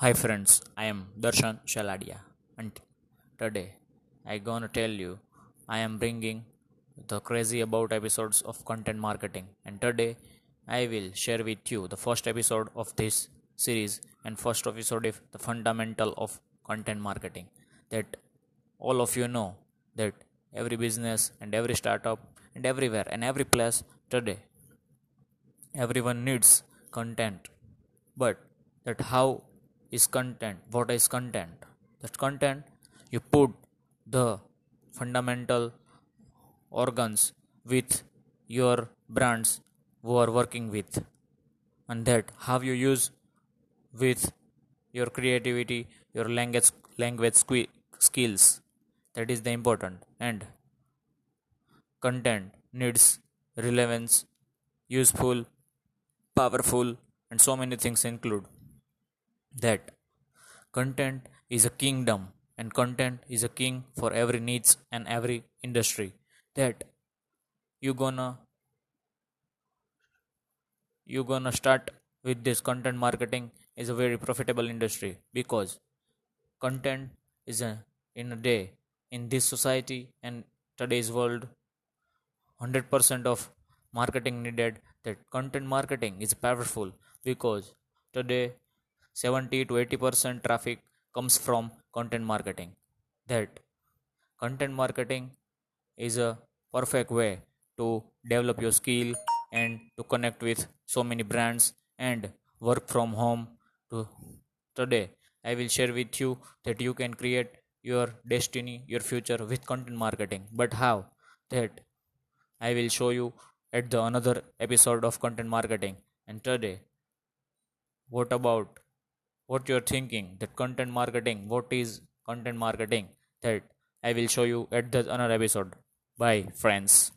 Hi friends, I am Darshan Shaladia. And today I gonna tell you I am bringing the crazy about episodes of content marketing. And today I will share with you the first episode of this series and first episode of the fundamental of content marketing. That all of you know that every business and every startup and everywhere and every place today everyone needs content. But that how is content. What is content? That content you put the fundamental organs with your brands who are working with. And that how you use with your creativity your language language skills. That is the important. And content needs relevance useful powerful and so many things include. That content is a kingdom and content is a king for every needs and every industry. That you gonna you gonna start with this content marketing is a very profitable industry because content is a in a day in this society and today's world 100% of marketing needed that content marketing is powerful because today 70 to 80% traffic comes from content marketing. That content marketing is a perfect way to develop your skill and to connect with so many brands and work from home to today. I will share with you that you can create your destiny your future with content marketing. But how? That i will show you at the another episode of content marketing. And today what about what you're thinking that content marketing what is content marketing? That i will show you at the another episode. Bye friends